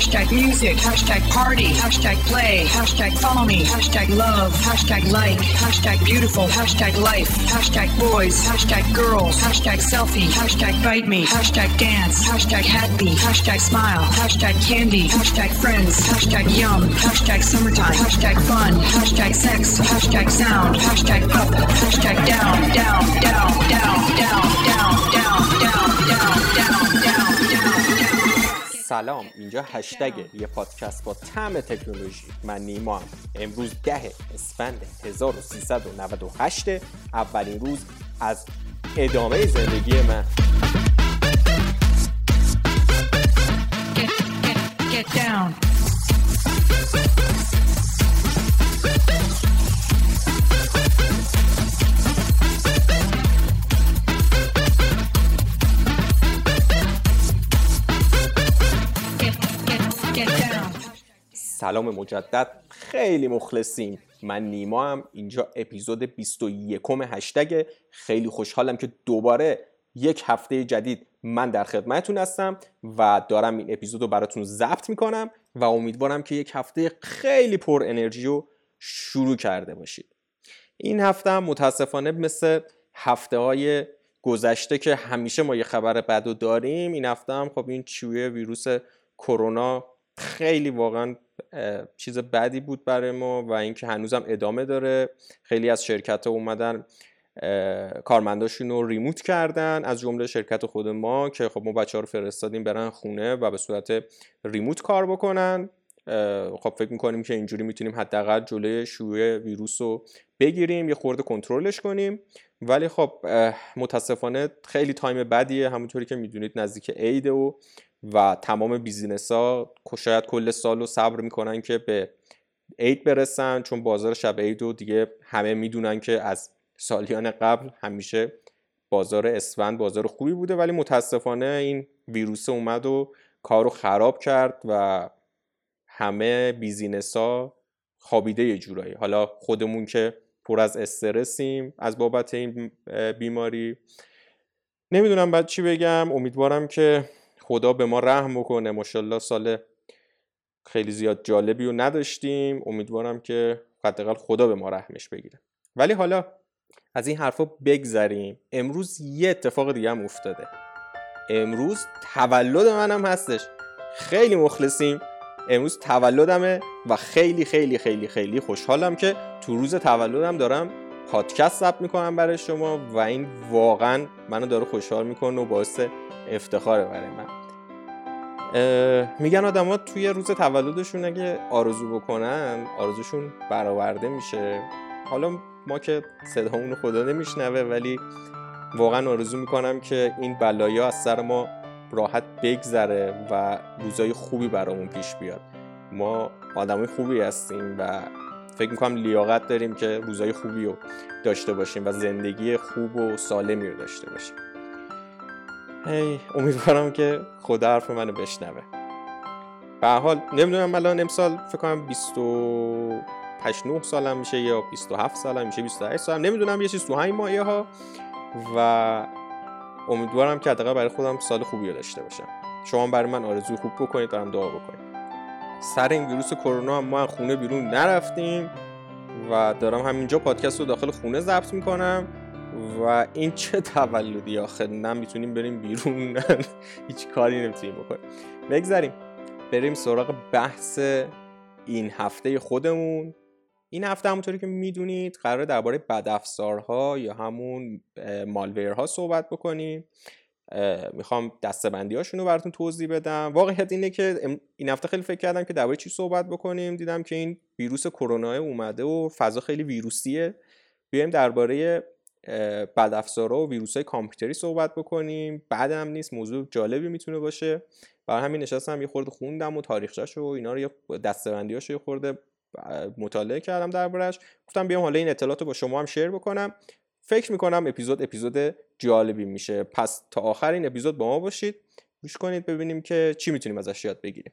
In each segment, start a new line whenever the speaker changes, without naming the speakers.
hashtag music, hashtag party, hashtag play, hashtag follow me, hashtag love, hashtag like, hashtag beautiful, hashtag life, hashtag boys, hashtag girls, hashtag selfie, hashtag bite me, hashtag dance, hashtag happy, hashtag smile, hashtag candy, hashtag friends, hashtag yum, hashtag summertime, hashtag fun, hashtag sex, hashtag sound, hashtag up, hashtag down, down, down, down, down, down, down, down, down, down, down.
سلام. اینجا هشتگ یه پادکست با طعم تکنولوژی. من نیما هم. امروز ده اسفند 1398 اولین روز از ادامه زندگی من.
Get, get, get down.
سلام مجدد. خیلی مخلصیم. من نیما هم. اینجا اپیزود 21 هشتگ خیلی خوشحالم که دوباره یک هفته جدید من در خدمتتون هستم و دارم این اپیزود رو براتون ضبط می‌کنم و امیدوارم که یک هفته خیلی پر انرژی رو شروع کرده باشید. این هفته هم متاسفانه مثل هفته های گذشته که همیشه ما یه خبر بد داریم این هفته هم خب این چویه ویروس کرونا خیلی واقعا چیز بدی بود برای ما و اینکه هنوزم ادامه داره. خیلی از شرکت ها اومدن کارمنداشون رو ریموت کردن از جمله شرکت خود ما که خب ما بچه ها رو فرستادیم برن خونه و به صورت ریموت کار بکنن. خب فکر می‌کنیم که اینجوری می‌تونیم حداقل جلوی شیوع ویروس رو بگیریم یه خورده کنترلش کنیم. ولی خب متاسفانه خیلی تایم بدیه. همونطوری که می‌دونید نزدیک عیده و و تمام business ها شاید کل سال رو صبر می‌کنن که به عید برسن چون بازار شب عید رو دیگه همه می‌دونن که از سالیان قبل همیشه بازار اسفند بازار خوبی بوده ولی متاسفانه این ویروس اومد و کار رو خراب کرد و همه business ها خوابیده یه جورایی. حالا خودمون که پر از استرسیم از بابت این بیماری. نمی‌دونم بعد چی بگم. امیدوارم که خدا به ما رحم بکنه. ماشاءالله سال خیلی زیاد جالبی رو نداشتیم. امیدوارم که حداقل خدا به ما رحمش بگیره. ولی حالا از این حرفا بگذریم. امروز یه اتفاق دیگه هم افتاده. امروز تولد منم هستش. خیلی مخلصیم. امروز تولدمه و خیلی خیلی خیلی خیلی خوشحالم که تو روز تولدم دارم پادکست ثبت می‌کنم برای شما و این واقعا منو داره خوشحال می‌کنه و باعث افتخاره برای من. میگن آدما توی روز تولدشون اگه آرزو بکنن آرزوشون برآورده میشه. حالا ما که صدامون خدا نمیشنوه ولی واقعا آرزو می‌کنم که این بلایا از سر ما راحت بگذره و روزای خوبی برامون پیش بیاد. ما آدمای خوبی هستیم و فکر می‌کنم لیاقت داریم که روزای خوبی رو داشته باشیم و زندگی خوب و سالمی رو داشته باشیم. هی امیدوارم که خدا حرف منو بشنوه. به حال نمی‌دونم الان امسال فکر کنم 28 9 سالم میشه یا 27 سالم میشه 28 سالم نمی‌دونم یه چیز تو همین مایه ها و امیدوارم که حداقل برای خودم سال خوبی رو داشته باشم. شما برای من آرزوی خوب بکنید برام دعا بکنید. سر این ویروس کرونا هم ما خونه بیرون نرفتیم و دارم همینجا پادکست رو داخل خونه ضبط می‌کنم. و این چه تولدی آخه؟ نه می‌تونیم بریم بیرون هیچ کاری نمی‌تونیم بکنیم. بگذاریم بریم سراغ بحث این هفته خودمون. این هفته همونطوری که می‌دونید قرار درباره بدافزارها یا همون مالویرها صحبت بکنیم. می‌خوام دستبندی هاشون رو براتون توضیح بدم. واقعیت اینه که این هفته خیلی فکر کردم که درباره چی صحبت بکنیم. دیدم که این ویروس کرونا اومده و فضا خیلی ویروسیه. بیایم درباره اه، بدافزارها و ویروس های کامپیوتری صحبت بکنیم. بعدم نیست موضوع جالبی می‌تونه باشه. برای همین نشستم یه خورده خوندم و تاریخچه‌ش و اینا رو یه دستبندیاشو یه خورده مطالعه کردم دربارش گفتم بیام حالا این اطلاعات رو با شما هم شیر بکنم. فکر می‌کنم اپیزود اپیزود جالبی میشه. پس تا آخر این اپیزود با ما باشید. گوش کنید ببینیم که چی می‌تونیم ازش یاد بگیریم.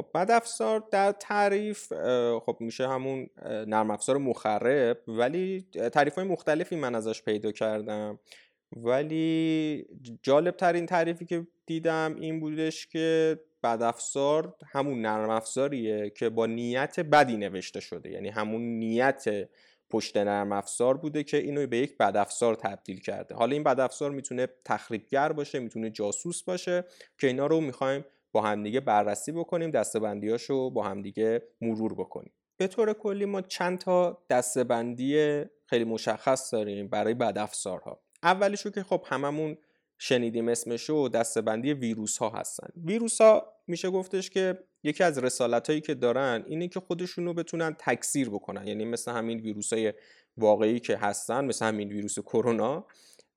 خب بد افزار در تعریف خب میشه همون نرم افزار مخرب ولی تعریف های مختلفی من ازش پیدا کردم. ولی جالب ترین تعریفی که دیدم این بودش که بدافزار همون نرم افزاریه که با نیت بدی نوشته شده. یعنی همون نیت پشت نرم افزار بوده که اینو به یک بدافزار تبدیل کرده. حالا این بدافزار می‌تونه تخریبگر باشه می‌تونه جاسوس باشه که اینا رو می‌خوایم با همدیگه بررسی بکنیم دستبندیاشو با همدیگه مرور بکنیم. به طور کلی ما چند تا دستبندی خیلی مشخص داریم برای بدافزارها. اولیشو که خب هممون شنیدیم اسمشو دستبندی ویروس ها هستن. ویروس ها میشه گفتش که یکی از رسالت هایی که دارن اینه که خودشون رو بتونن تکثیر بکنن. یعنی مثل همین ویروس های واقعی که هستن مثل همین ویروس کرونا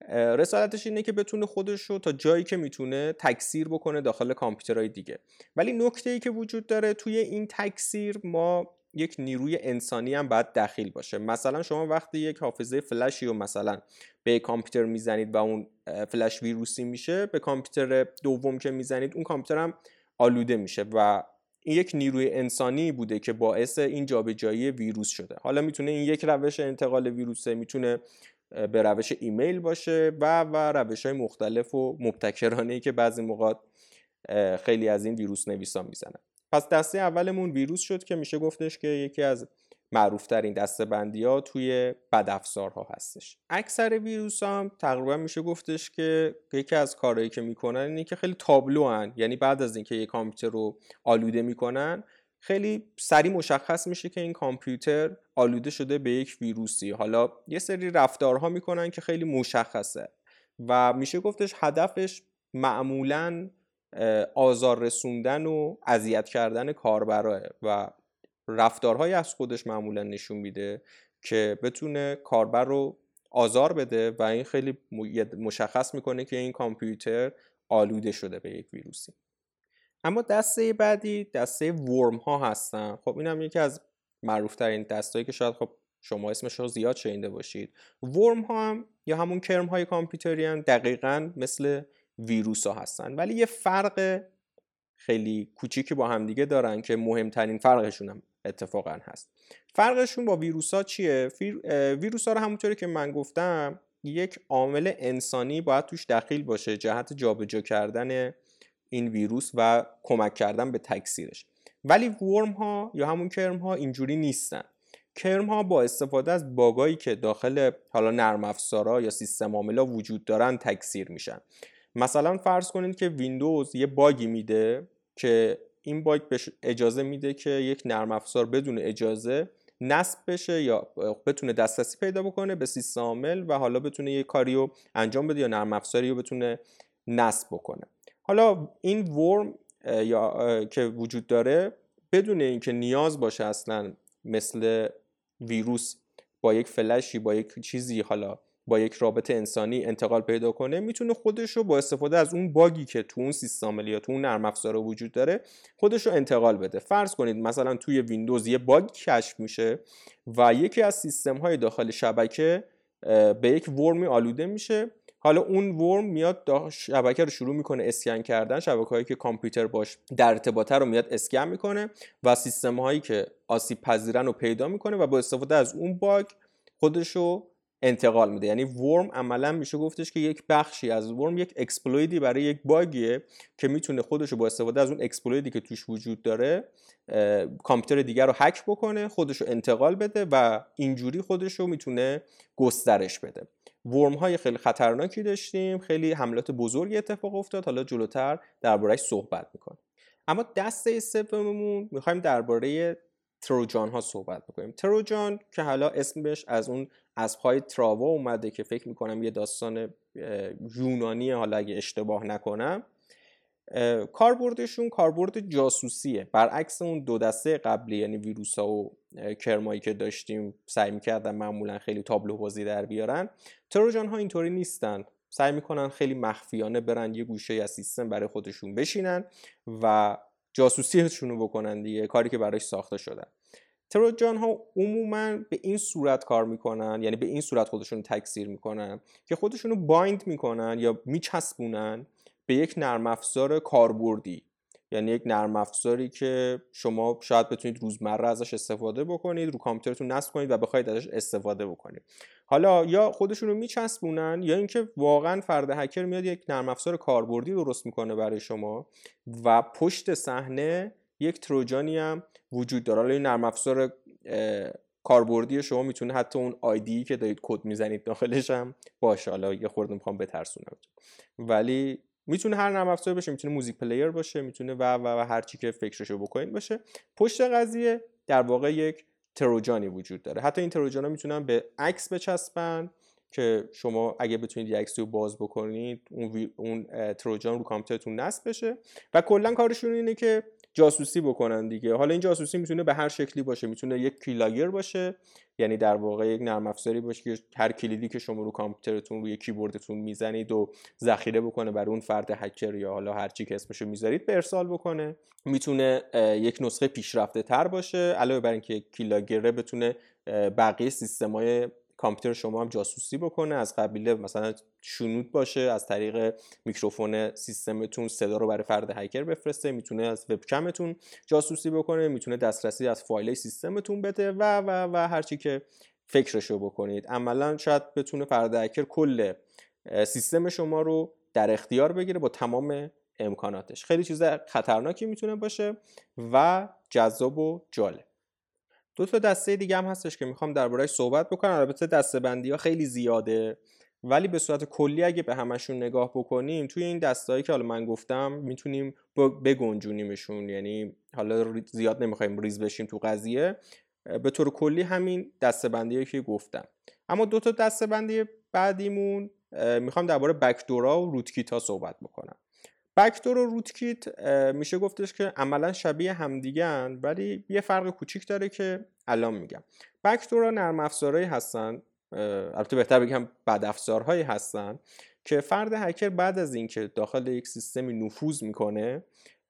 رسالتش اینه که بتونه خودش رو تا جایی که می‌تونه تکثیر بکنه داخل کامپیوترهای دیگه. ولی نکته ای که وجود داره توی این تکثیر ما یک نیروی انسانی هم باید دخیل باشه. مثلا شما وقتی یک حافظه فلشی رو مثلا به کامپیوتر می‌زنید و اون فلش ویروسی میشه به کامپیوتر دوم که می‌زنید اون کامپیوتر هم آلوده میشه و این یک نیروی انسانی بوده که باعث این جابجایی ویروس شده. حالا می‌تونه این یک روش انتقال ویروسه می‌تونه به روش ایمیل باشه و و روش های مختلف و مبتکرانه که بعضی موقع خیلی از این ویروس نویسان می‌زنن پس دسته اولمون ویروس شد که میشه گفتش که یکی از معروف ترین دسته بندی ها توی بدافزارها هستش اکثر ویروس هم تقریبا میشه گفتش که یکی از کارهایی که می‌کنن اینه که خیلی تابلو هن. یعنی بعد از اینکه یک کامپیوتر رو آلوده می‌کنن خیلی سریع مشخص میشه که این کامپیوتر آلوده شده به یک ویروسی. حالا یه سری رفتارها می‌کنن که خیلی مشخصه و میشه گفتش هدفش معمولا آزار رسوندن و اذیت کردن کاربراه و رفتارهایی از خودش معمولا نشون میده که بتونه کاربر رو آزار بده و این خیلی مشخص می‌کنه که این کامپیوتر آلوده شده به یک ویروسی. اما دسته بعدی دسته ورم ها هستن. خب این هم یکی از معروف ترین دستایی که شاید خب شما اسمش رو زیاد شنیده باشید. ورم ها هم یا همون کرم های کامپیوتری هم دقیقا مثل ویروس ها هستن. ولی یه فرق خیلی کوچیکی با همدیگه دارن که مهمترین فرقشون هم اتفاقا هست. فرقشون با ویروس ها چیه؟ ویروس ها رو همونطوری که من گفتم یک عامل انسانی باید توش دخیل باشه. جهت جابجا کردن این ویروس و کمک کردن به تکثیرش ولی worm ها یا همون کرم ها اینجوری نیستن. کرم ها با استفاده از باگایی که داخل حالا نرم افزارا یا سیستم عاملا وجود دارن تکثیر میشن. مثلا فرض کنید که ویندوز یه باگی میده که این باگ اجازه میده که یک نرم افزار بدون اجازه نصب بشه یا بتونه دسترسی پیدا بکنه به سیستم عامل و حالا بتونه یه کاری رو انجام بده یا نرم افزاری رو بتونه نصب بکنه. حالا این worm هایی که وجود داره بدون اینکه نیاز باشه اصلا مثل ویروس با یک فلشی با یک چیزی حالا با یک رابط انسانی انتقال پیدا کنه می‌تونه خودش رو با استفاده از اون باگی که تو اون سیستم یا تو اون نرم افزار وجود داره خودش رو انتقال بده. فرض کنید مثلا توی ویندوز یه باگ کشف میشه و یکی از سیستم های داخل شبکه به یک worm ی آلوده میشه حالا اون worm میاد شبکه رو شروع می‌کنه اسکن کردن شبکه هایی که کامپیوتر باش در ارتباطه رو میاد اسکن می‌کنه و سیستم هایی که آسیب پذیرن رو پیدا می‌کنه و با استفاده از اون باگ خودش رو انتقال میده. یعنی worm عملا میشه گفتش که یک بخشی از worm یک exploit ی برای یک باگیه که می‌تونه خودش رو با استفاده از اون exploit ی که توش وجود داره کامپیوتر دیگر رو هک بکنه خودش رو انتقال بده و اینجوری خودش رو می‌تونه گسترش بده. ورم های خیلی خطرناکی داشتیم خیلی حملات بزرگی اتفاق افتاد حالا جلوتر دربارهش صحبت می‌کنیم. اما دسته سوممون می‌خوایم درباره تروجان ها صحبت بکنیم. تروجان که حالا اسمش از اون اسبهای تراوا اومده که فکر می‌کنم یه داستان یونانی حالا اگه اشتباه نکنم کاربردشون کاربرد جاسوسیه. برعکس اون دو دسته قبلی یعنی ویروس ها و کرمایی که داشتیم سعی می‌کردن معمولا خیلی تابلو بازی در بیارن تروجان ها اینطوری نیستن. سعی می‌کنن خیلی مخفیانه برن یه گوشه از سیستم برای خودشون بشینن و جاسوسیشون رو بکنن دیگه کاری که براش ساخته شدن. تروجان ها عموما به این صورت کار می‌کنن یعنی به این صورت خودشون تکثیر می‌کنن که خودشون رو بایند می‌کنن یا میچسبونن به یک نرم افزار کاربردی. یعنی یک نرم افزاری که شما شاید بتونید روزمره ازش استفاده بکنید رو کامپیوترتون نصب کنید و بخواید ازش استفاده بکنید. حالا یا خودشون رو میچسبونن یا اینکه واقعا فرد هکر میاد یک نرم افزار کاربردی درست می‌کنه برای شما و پشت صحنه یک تروجانی هم وجود داره. حالا این نرم افزار کاربردی شما می‌تونه حتی اون آیدی که دارید کد می‌زنید داخلش هم باشه. حالا یه خورده می‌خوام بترسونم ولی می‌تونه هر نرم افزار باشه می‌تونه music player باشه می‌تونه و و, و هر چی که فکرشو بکنید باشه. پشت قضیه در واقع یک تروجانی وجود داره. حتی این تروجانا می‌تونن به عکس بچسبن که شما اگه بتونید یک عکسی رو باز بکنید اون, اون تروجان رو کامپیوترتون نصب بشه. و کلا کارشون اینه که جاسوسی بکنن دیگه. حالا این جاسوسی می‌تونه به هر شکلی باشه. می‌تونه یک keylogger باشه یعنی در واقع یک نرم افزاری باشه که هر کلیدی که شما رو کامپیوترتون روی کیبوردتون می‌زنید و ذخیره بکنه برای اون فرد هکر یا حالا هر چی که اسمشو می‌ذارید به ارسال بکنه. می‌تونه یک نسخه پیشرفته تر باشه. علاوه بر اینکه کیلاگره بتونه بقیه سیستمای کامپیوتر شما هم جاسوسی بکنه از قبیله مثلا شنود باشه از طریق میکروفون سیستمتون صدا رو برای فرد هکر بفرسته می‌تونه از وبکمتون جاسوسی بکنه می‌تونه دسترسی از فایل سیستمتون بده و و و هرچی که فکرشو بکنید. عملا شاید بتونه فرد هکر کل سیستم شما رو در اختیار بگیره با تمام امکاناتش. خیلی چیز خطرناکی می‌تونه باشه و جذاب و جالب. دو تا دسته دیگه هم هستش که می‌خوام دربارهش صحبت بکنم. البته دسته بندی ها خیلی زیاده. ولی به صورت کلی اگه به همشون نگاه بکنیم توی این دستایی که حالا من گفتم می‌تونیم بگنجونیمشون. یعنی حالا زیاد نمی‌خوایم ریز بشیم تو قضیه. به طور کلی همین دسته بندی که گفتم. اما دو تا دسته بندی بعدیمون می‌خوام درباره بکدورا و روتکیت ها صحبت بکنم. بکتور و روتکیت میشه گفتش که عملا شبیه همدیگن ولی یه فرق کوچیک داره که الان میگم. بکتورا نرم افزارهایی هستن البته بهتر بگم بد افزارهایی هستن که فرد هکر بعد از اینکه داخل یک سیستمی نفوذ می‌کنه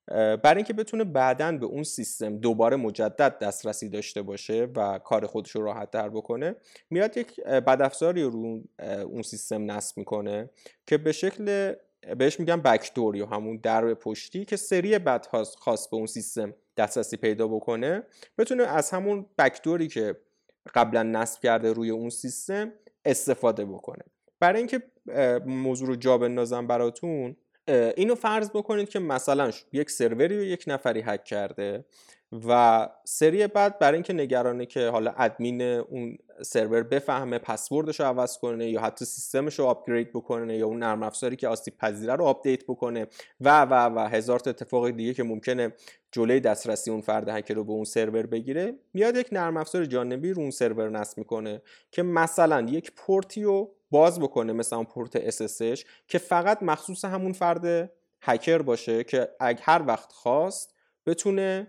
برای اینکه بتونه بعدا به اون سیستم دوباره مجدد دسترسی داشته باشه و کار خودش رو راحت تر بکنه میاد یک بدافزاری رو اون سیستم نصب می‌کنه که به شکل بهش میگم بکدور یا همون درب پشتی که سری بد خاص به اون سیستم دسترسی پیدا بکنه بتونه از همون بکدوری که قبلا نصب کرده روی اون سیستم استفاده بکنه. برای اینکه موضوع رو جا بندازم براتون اینو فرض بکنید که مثلا یک سروری رو یک نفری هک کرده و سری بعد برای اینکه نگرانه که حالا ادمین اون سرور بفهمه پسوردش رو عوض کنه یا حتی سیستمش رو upgrade بکنه یا اون نرم افزاری که آسیب پذیره رو آپدیت بکنه و و و هزار تا اتفاق دیگه که ممکنه جلوی دسترسی اون فرد هکر رو به اون سرور بگیره میاد یک نرم افزار جانبی رو اون سرور نصب می‌کنه که مثلا یک پورتی رو باز بکنه مثلا اون پورت SSH که فقط مخصوص همون فرد هکر باشه که اگه هر وقت خواست بتونه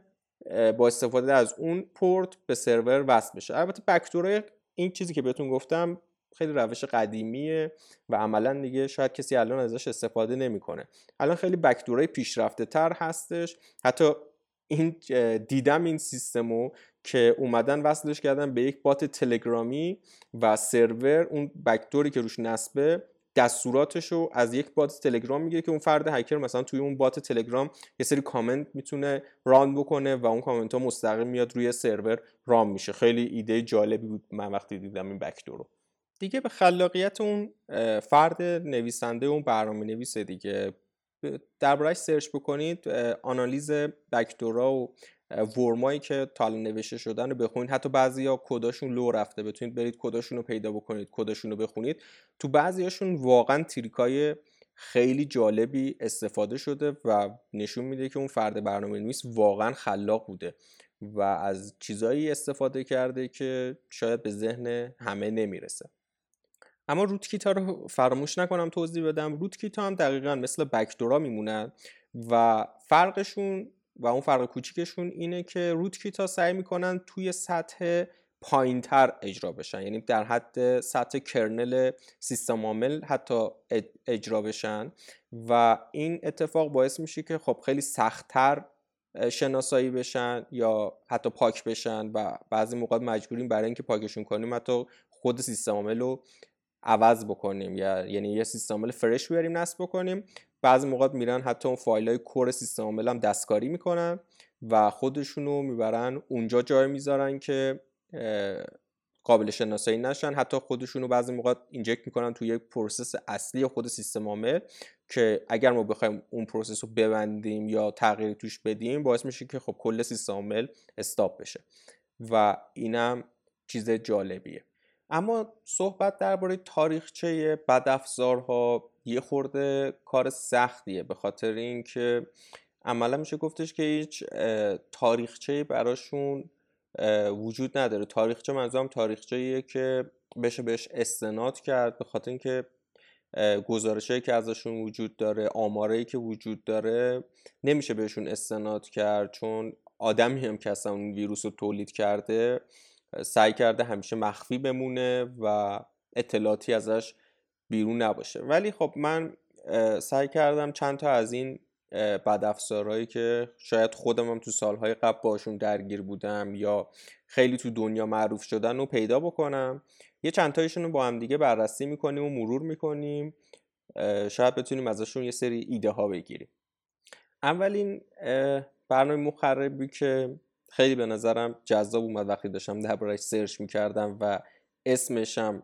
با استفاده از اون پورت به سرور وصل بشه. البته بکدورای این چیزی که بهتون گفتم خیلی روش قدیمیه و عملا دیگه شاید کسی الان ازش استفاده نمی‌کنه. الان خیلی بکدورای پیشرفته تر هستش. حتی این دیدم این سیستمو که اومدن وصلش کردن به یک بات تلگرامی و سرور اون بکدوری که روش نصبه دستوراتش رو از یک بات تلگرام می‌گیره که اون فرد هکر مثلا توی اون بات تلگرام یه سری کامنت می‌تونه ران بکنه و اون کامنت ها مستقیم میاد روی سرور ران میشه. خیلی ایده جالبی بود من وقتی دیدم این بکدور رو. دیگه به خلاقیت اون فرد نویسنده اون برنامه نویسه دیگه. دربارهش سرچ بکنید آنالیز بکدورا و ورمایی که تا نوشته شدن رو بخونید. حتی بعضیا کداشون لو رفته. بتونید برید کداشون رو پیدا بکنید کداشون رو بخونید. تو بعضیاشون واقعا تریکای خیلی جالبی استفاده شده و نشون میده که اون فرد برنامه نویس واقعا خلاق بوده و از چیزایی استفاده کرده که شاید به ذهن همه نمی‌رسه. اما روت ها رو فراموش نکنم توضیح بدم. روت ها هم دقیقا مثل بکدورا میمونن و فرقشون و اون فرق کوچیکشون اینه که روت ها سعی می‌کنن توی سطح پایینتر اجرا بشن. یعنی در حد سطح کرنل سیستم عامل حتی اجرا بشن. و این اتفاق باعث میشه که خب خیلی سختتر شناسایی بشن یا حتی پاک بشن و بعضی موقع مجبوریم برای اینکه پاکشون کنیم. حتی خود سیستم عامل رو عوض بکنیم. یا یعنی یه سیستم عامل fresh بیاریم نصب بکنیم. بعضی موقع میرن حتی اون فایل های core سیستم عامل هم دستکاری می‌کنن و خودشونو می‌برن اونجا جای می‌ذارن که قابل شناسایی نشن. حتی خودشونو بعضی موقع inject می‌کنن توی یک process اصلی خود سیستم عامل که اگر ما بخوایم اون process رو ببندیم یا تغییر توش بدیم باعث میشه که خب کل سیستم عامل stop بشه. و اینم چیز جالبیه. اما صحبت درباره تاریخچه بدافزارها یه خورده کار سختیه به خاطر اینکه عملا میشه گفتش که هیچ تاریخچه براشون وجود نداره. تاریخچه منظورم تاریخچه که بشه بهش استناد کرد به خاطر اینکه گزارشهایی که ازشون وجود داره آمارایی که وجود داره نمیشه بهشون استناد کرد چون آدمی هم که اصلا اون ویروس رو تولید کرده سعی کرده همیشه مخفی بمونه و اطلاعاتی ازش بیرون نباشه. ولی خب من سعی کردم چند تا از این بدافزارهایی که شاید خودم هم تو سالهای قبل باشون درگیر بودم یا خیلی تو دنیا معروف شدن رو پیدا بکنم یه چند تایشون رو با هم دیگه بررسی می‌کنیم و مرور می‌کنیم. شاید بتونیم ازشون یه سری ایده ها بگیریم. اولین برنامه مخربی که خیلی به نظرم جذاب اومد وقتی داشتم دربارش سرچ می‌کردم و اسمشم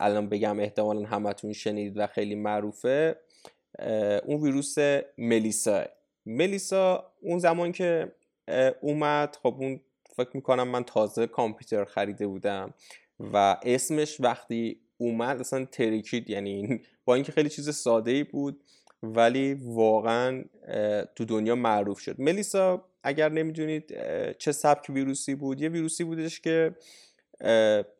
الان بگم احتمالا همتون شنید و خیلی معروفه اون ویروس ملیسا. ملیسا اون زمان که اومد خب اون فکر می‌کنم من تازه کامپیوتر خریده بودم و اسمش وقتی اومد اصلا ترکید یعنی با اینکه خیلی چیز ساده ای بود ولی واقعا تو دنیا معروف شد. ملیسا اگر نمی‌دونید چه سبک ویروسی بود یه ویروسی بودش که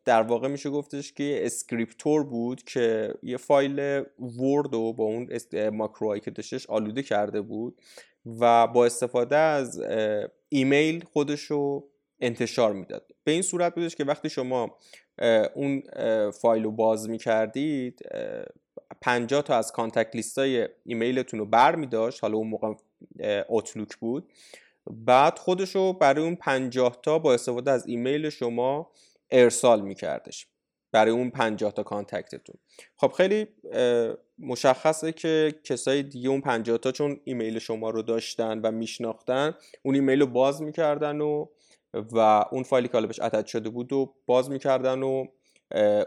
در واقع میشه گفتش که script طور بود که یه فایل ورد رو با اون ماکروهایی که داشتش آلوده کرده بود و با استفاده از ایمیل خودش رو انتشار می‌داد. به این صورت بودش که وقتی شما اون فایل رو باز می‌کردید 50 تا از contact list های ایمیلتون رو بر می حالا اون موقع Outlook بود. بعد خودش رو برای اون 50 تا با استفاده از ایمیل شما ارسال میکردش. برای اون 50 تا contact تون. خب خیلی مشخصه که کسای دیگه اون 50 تا چون ایمیل شما رو داشتن و میشناختن اون ایمیل رو باز می‌کردن و و اون فایلی که بهش اتچ شده بود و باز می‌کردن و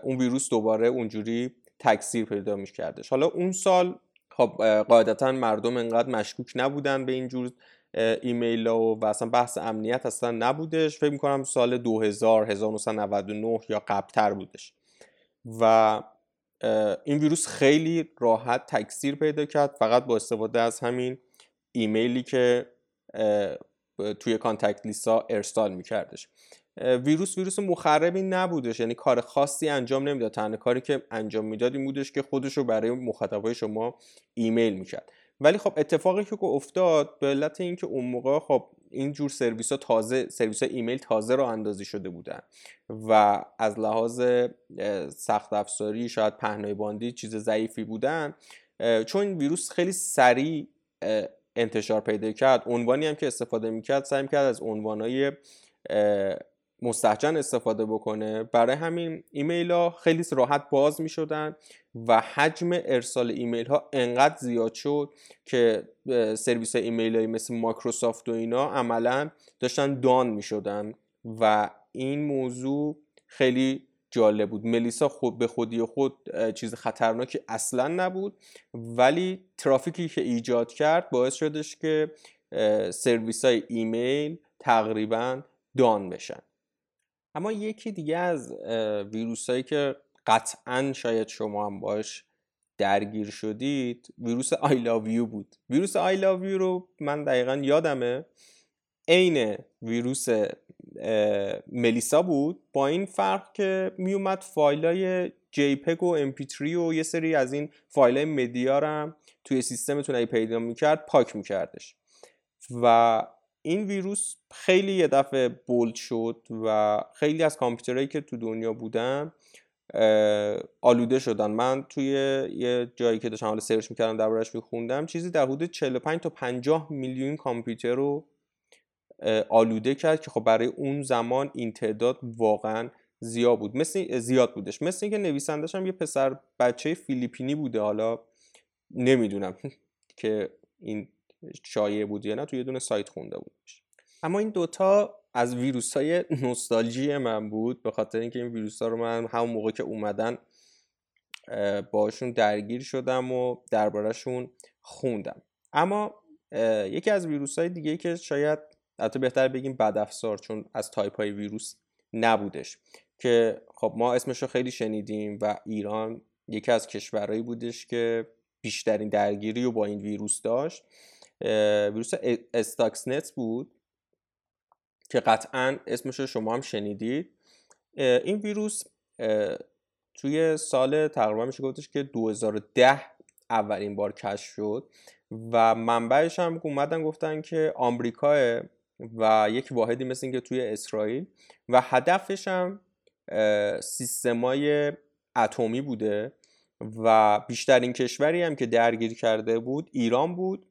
اون ویروس دوباره اونجوری تکثیر پیدا میکردش. حالا اون سال خب قاعدتا مردم انقدر مشکوک نبودن به اینجور ایمیل ها و اصلا بحث امنیت اصلا نبودش. فکر می‌کنم سال 2000 1999 یا قبلتر بودش. و این ویروس خیلی راحت تکثیر پیدا کرد. فقط با استفاده از همین ایمیلی که توی contact list ا ارسال میکردش. ویروس ویروس مخربی نبودش. یعنی کار خاصی انجام نمی‌داد. تنها کاری که انجام می‌داد این بودش که خودش رو برای مخاطبای شما ایمیل می‌کرد. ولی خب اتفاقی که افتاد به علت اینکه اون موقع خب این جور سرویس ها تازه سرویس ها ایمیل تازه راه اندازی شده بودن و از لحاظ سخت افزاری شاید پهنای باندی چیز ضعیفی بودن چون این ویروس خیلی سریع انتشار پیدا کرد. عنوانی هم که استفاده می‌کرد سعی می‌کرد از عنوانهای مستهجن استفاده بکنه. برای همین ایمیل ها خیلی راحت باز می شدن و حجم ارسال ایمیل ها انقدر زیاد شد که سرویس ایمیل های مثل مایکروسافت و اینا عملا داشتن down می شدن و این موضوع خیلی جالب بود. ملیسا خود به خودی خود چیز خطرناکی اصلا نبود ولی ترافیکی که ایجاد کرد باعث شدش که سرویس های ایمیل تقریبا down بشن. اما یکی دیگه از ویروس هایی که قطعا شاید شما هم باش درگیر شدید ویروس I Love بود. ویروس I Love رو من دقیقا یادمه. عین ویروس ملیسا بود. با این فرق که میومد فایل های JPEG و MP3 و یه سری از این فایل های media هم توی سیستمتون ای پیدا می‌کرد پاک میکردش. و این ویروس خیلی یه دفعه bold شد و خیلی از کامپیوترهایی که تو دنیا بودن آلوده شدن. من توی یه جایی که داشتم حالا search می‌کردم دربارش میخوندم چیزی در حدود 45 تا 50 میلیون کامپیوتر رو آلوده کرد که خب برای اون زمان این تعداد واقعا زیاد بود. مثل زیاد بودش. مثل اینکه نویسندش هم یه پسر بچه فیلیپینی بوده. حالا نمی‌دونم که این شایع بود یا نه توی یه دونه سایت خونده بودش اما این دوتا از ویروس های نوستالژی من بود به خاطر اینکه این ویروس ها رو من همون موقع که اومدن باشون درگیر شدم و دربارهشون خوندم. اما یکی از ویروس های دیگه که شاید حتی بهتر بگیم بدافزار چون از تایپ های ویروس نبودش که خب ما اسمش رو خیلی شنیدیم و ایران یکی از کشورهایی بودش که بیشترین درگیری رو با این ویروس داشت. ویروس استاکسنت بود که قطعا اسمش رو شما هم شنیدید. این ویروس توی سال تقریبا میشه گفتش که 2010 اولین بار کشف شد و منبعش هم اومدن گفتن که آمریکا و یک واحدی مثل اینکه توی اسرائیل و هدفش هم سیستمای اتمی بوده و بیشترین کشوری هم که درگیر کرده بود ایران بود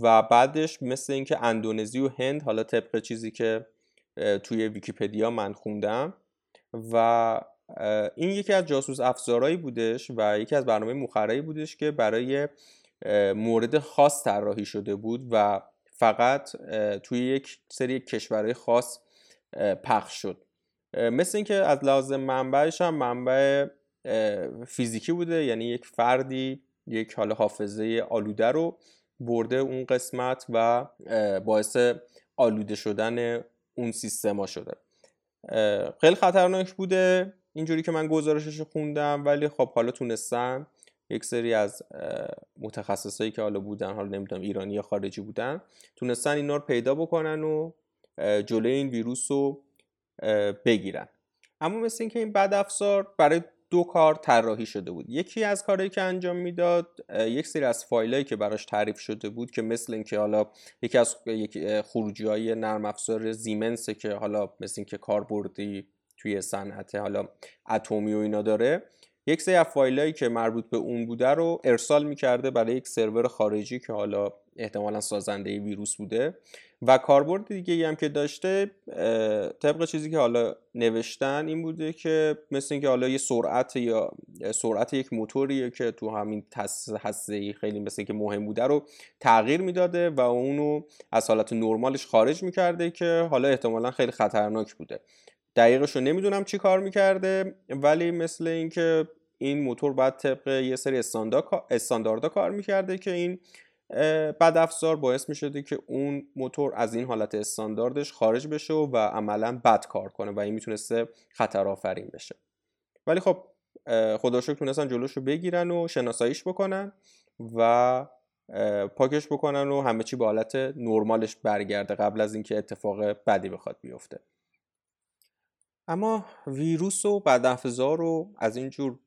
و بعدش مثل اینکه اندونزی و هند حالا طبق چیزی که توی ویکیپدیا من خوندم و این یکی از جاسوس افزارهایی بودش و یکی از برنامه مخرایی بودش که برای مورد خاص طراحی شده بود و فقط توی یک سری کشورهای خاص پخش شد. مثل اینکه از لازم منبعش هم منبع فیزیکی بوده یعنی یک فردی یک حال حافظه آلوده رو برده اون قسمت و باعث آلوده شدن اون سیستما شده. خیلی خطرناک بوده. اینجوری که من گزارشش خوندم ولی خب حالا تونستم. یک سری از متخصصایی که حالا بودن حالا نمی‌دونم ایرانی یا خارجی بودن تونستن اینا رو پیدا بکنن و جلوی این ویروس رو بگیرن. اما مثل اینکه این بد افزار برای دو کار طراحی شده بود. یکی از کارهایی که انجام می‌داد یک سری از فایلایی که براش تعریف شده بود که مثل اینکه حالا یکی از خروجی های نرم افزار زیمنسه که حالا مثل اینکه کاربردی توی صنعت حالا اتمی و اینا داره یک سری از فایلایی که مربوط به اون بوده رو ارسال می‌کرده برای یک سرور خارجی که حالا احتمالا سازنده ویروس بوده. و کاربرد دیگه ای هم که داشته طبق چیزی که حالا نوشتن این بوده که مثل اینکه حالا یه سرعت یا سرعت یک موتوری که تو همین هسته خیلی مثل اینکه مهم بوده رو تغییر می‌داده و اونو از حالت نرمالش خارج می‌کرده که حالا احتمالا خیلی خطرناک بوده. دقیقش رو نمی‌دونم چی کار می‌کرده ولی مثل اینکه این موتور باید طبق یه سری استانداردها کار می‌کرده که این بد افزار باعث می که اون موتور از این حالت استانداردش خارج بشه و عملا بد کار کنه و این می‌تونسته خطر آفرین بشه. ولی خب خدا شکر تونستن جلوش رو بگیرن و شناساییش بکنن و پاکش بکنن و همه چی به حالت نرمالش برگرده قبل از اینکه اتفاق بدی بخواد بیفته. اما ویروس و بدافزار رو از اینجور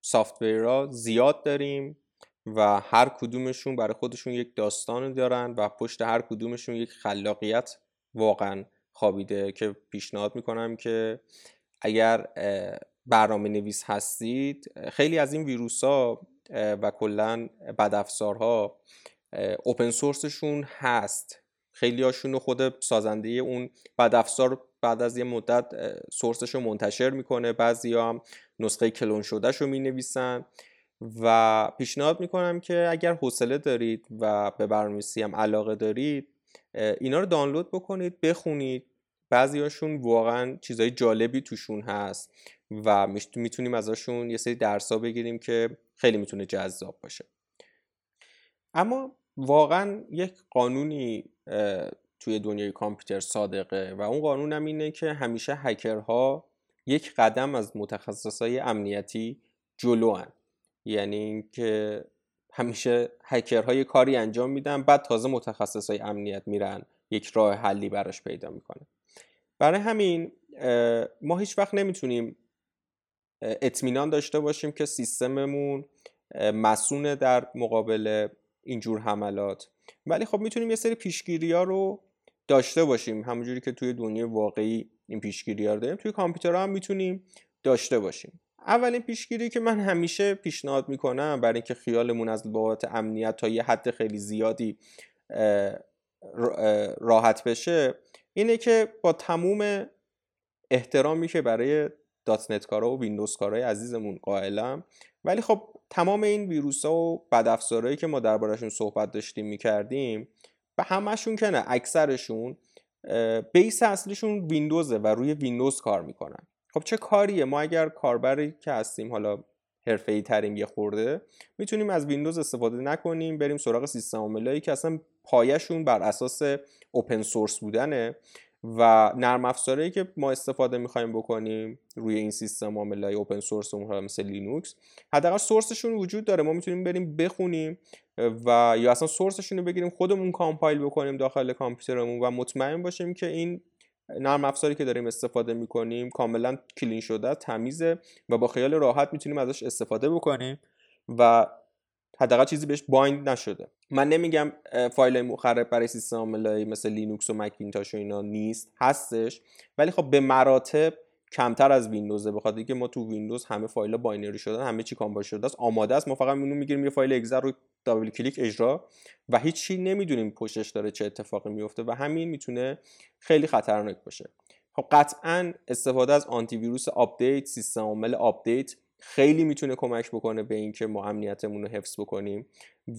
سافتویرها زیاد داریم. و هر کدومشون برای خودشون یک داستان دارن و پشت هر کدومشون یک خلاقیت واقعا خوابیده که پیشنهاد می‌کنم که اگر برنامه نویس هستید خیلی از این ویروس ها و کلا بدافزارها اوپن سورسشون هست. خیلی هاشون خود سازنده اون بدافزار بعد از یه مدت سورسش رو منتشر می‌کنه. بعضی هم نسخه کلون شدهش رو می نویسن و پیشنهاد می‌کنم که اگر حوصله دارید و به برنامه‌نویسی هم علاقه دارید اینا رو دانلود بکنید بخونید. بعضیاشون واقعا چیزای جالبی توشون هست و می‌تونیم ازشون یه سری درس بگیریم که خیلی می‌تونه جذاب باشه. اما واقعا یک قانونی توی دنیای کامپیوتر صادقه و اون قانون هم اینه که همیشه هکرها یک قدم از متخصصای امنیتی جلو یعنی اینکه همیشه هکرها کاری انجام میدن بعد تازه متخصصای امنیت میرن یک راه حلی براش پیدا می‌کنه برای همین ما هیچ وقت نمی‌تونیم اطمینان داشته باشیم که سیستممون مسونه در مقابل اینجور حملات. ولی خب می‌تونیم یه سری پیشگیری ها رو داشته باشیم. همونجوری که توی دنیای واقعی این پیشگیری ها رو داریم توی کامپیوترها هم می‌تونیم داشته باشیم. اولین پیشگیری که من همیشه پیشنهاد می‌کنم برای اینکه خیالمون از بابت امنیت تا یه حد خیلی زیادی راحت بشه اینه که با تموم احترامی که برای .NET کارا و ویندوز کارای عزیزمون قائلم ولی خب تمام این ویروس ها و بدافزارهایی که ما دربارهشون صحبت داشتیم می‌کردیم به همشون که نه اکثرشون base اصلیشون ویندوزه و روی ویندوز کار می‌کنن. خب چه کاریه؟ ما اگر کاربری که هستیم حالا حرفه ای تریم یه خورده می‌تونیم از ویندوز استفاده نکنیم بریم سراغ سیستم عاملایی که اصلا پایشون بر اساس open source بودنه و نرم افزارهایی که ما استفاده می‌خوایم بکنیم روی این سیستم عاملای open source مثل لینوکس. حداقل source شون وجود داره. ما می‌تونیم بریم بخونیم و یا اصلا source شون رو بگیریم خودمون compile بکنیم داخل کامپیوترمون و مطمئن باشیم که این نرم افزاری که داریم استفاده می‌کنیم کاملا clean شده تمیزه و با خیال راحت می‌تونیم ازش استفاده بکنیم و حداقل چیزی بهش bind نشده. من نمیگم فایل مخرب برای سیستم عاملای مثل لینوکس و مکینتاش و اینا نیست هستش ولی خب به مراتب کمتر از ویندوزه بخاطر اینکه ما تو ویندوز همه فایل binary شدن همه چی compile شده است. آماده است. ما فقط میریم می‌گیریم یه فایل exe رو double click اجرا و هیچی نمی‌دونیم پشتش داره چه اتفاقی میفته و همین می‌تونه خیلی خطرناک باشه. خب قطعا استفاده از آنتی ویروس update سیستم عامل update خیلی می‌تونه کمک بکنه به اینکه ما امنیتمون رو حفظ بکنیم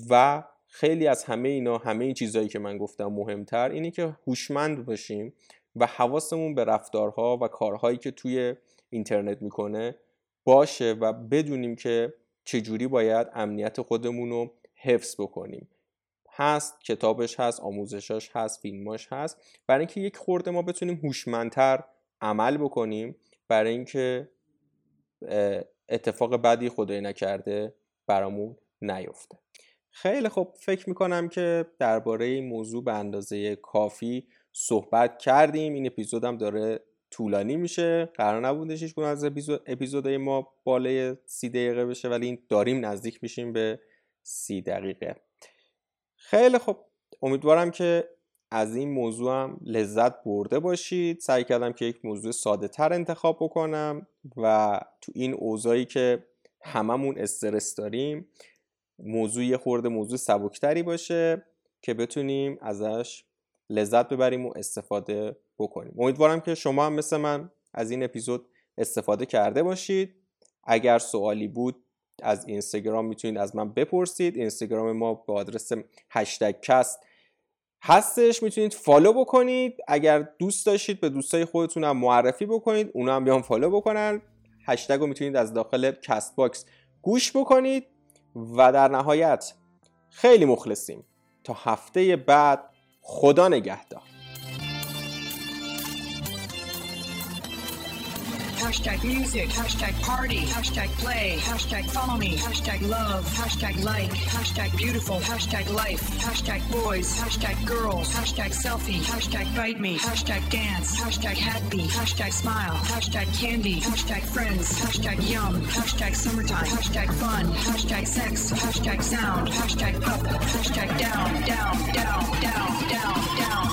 و خیلی از همه اینا همه این چیزهایی که من گفتم مهمتر اینه که هوشمند باشیم و حواسمون به رفتارها و کارهایی که توی اینترنت می‌کنه باشه و بدونیم که چجوری باید امنیت خودمون رو حفظ بکنیم. هست کتابش هست آموزشاش هست فیلماش هست. برای اینکه یک خورده ما بتونیم هوشمندتر عمل بکنیم برای اینکه اتفاق بدی خدای نکرده برامون نیفته. خیلی خب فکر می‌کنم که درباره این موضوع به اندازه کافی صحبت کردیم. این اپیزودم داره طولانی میشه. قرار نبودش هیچ از اپیزودهای ما بالای سی دقیقه بشه ولی این داریم نزدیک میشیم به سی دقیقه. خیلی خب امیدوارم که از این موضوع هم لذت برده باشید. سعی کردم که یک موضوع ساده تر انتخاب بکنم و تو این اوضاعی که هممون استرس داریم موضوع یه خورده موضوع سبکتری باشه که بتونیم ازش لذت ببریم و استفاده بکنیم. امیدوارم که شما هم مثل من از این اپیزود استفاده کرده باشید. اگر سوالی بود از اینستاگرام می‌تونید از من بپرسید. اینستاگرام ما با آدرس هشتگ کست هستش. می‌تونید follow بکنید. اگر دوست داشتید به دوستای خودتون هم معرفی بکنید اونا هم بیان follow بکنن. هشتگ رو می‌تونید از داخل کست باکس گوش بکنید. و در نهایت خیلی مخلصیم. تا هفته بعد خدا نگهدار.
Hashtag music, hashtag party, hashtag play, hashtag follow me, hashtag love, hashtag like, hashtag beautiful, hashtag life, hashtag boys, hashtag girls, hashtag selfie, hashtag bite me, hashtag dance, hashtag happy, hashtag smile, hashtag candy, hashtag friends, hashtag yum, hashtag summertime, hashtag fun, hashtag sex, hashtag sound, hashtag up, hashtag down, down, down, down, down, down.